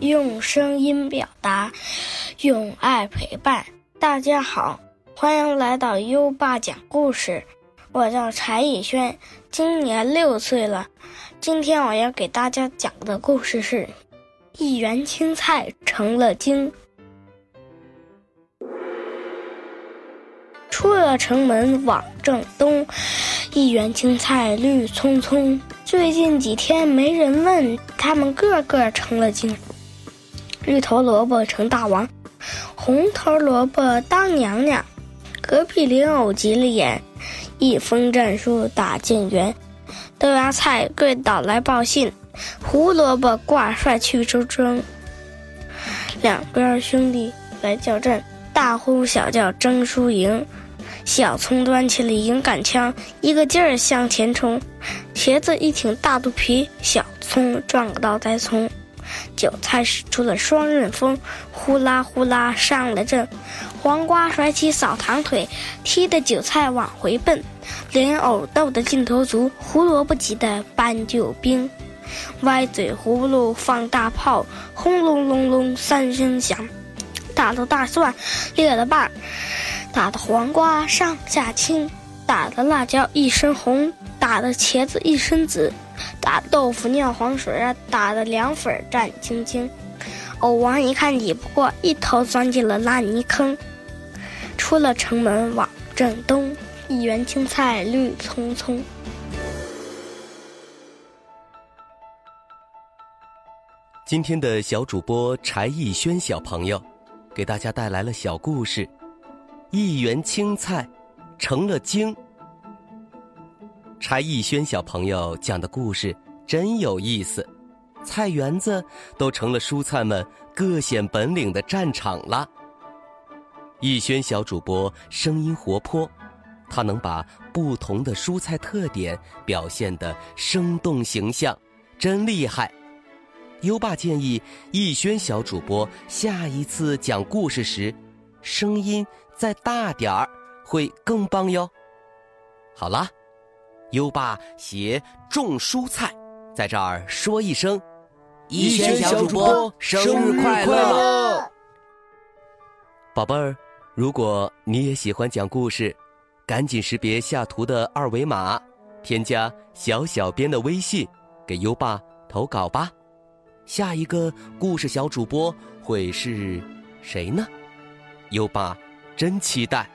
用声音表达，用爱陪伴。大家好，欢迎来到优爸讲故事。我叫柴以轩，今年六岁了。今天我要给大家讲的故事是：一园青菜成了精。出了城门往正东，一园青菜绿葱葱。最近几天没人问，他们个个成了精。绿头萝卜成大王，红头萝卜当娘娘。隔壁莲藕急了眼，一封战书打进园。豆芽菜跪倒来报信，胡萝卜挂帅去出征。两边兄弟来叫阵，大呼小叫争输赢。小葱端起了银杆枪，一个劲儿向前冲。茄子一挺大肚皮，小葱撞个倒栽葱。韭菜使出了双刃锋，呼啦呼啦上了阵。黄瓜甩起扫堂腿，踢得韭菜往回奔。莲藕斗得劲头足，胡萝卜急得搬救兵。歪嘴葫芦放大炮，轰隆隆隆三声响，打得大蒜裂了瓣。打的黄瓜上下青，打的辣椒一身红，打的茄子一身紫，打豆腐尿黄水啊，打的凉粉战兢兢。藕王一看抵不过，一头钻进了烂泥坑。出了城门往正东，一园青菜绿葱葱。今天的小主播柴艺轩小朋友，给大家带来了小故事。一园青菜成了精。柴艺轩小朋友讲的故事真有意思，菜园子都成了蔬菜们各显本领的战场了。艺轩小主播声音活泼，他能把不同的蔬菜特点表现得生动形象，真厉害。优爸建议艺轩小主播下一次讲故事时，声音。再大点儿会更棒哟。好啦，优爸携种蔬菜在这儿说一声：一轩小主播生日快乐！宝贝儿，如果你也喜欢讲故事，赶紧识别下图的二维码，添加小小编的微信，给优爸投稿吧。下一个故事小主播会是谁呢？优爸。真期待。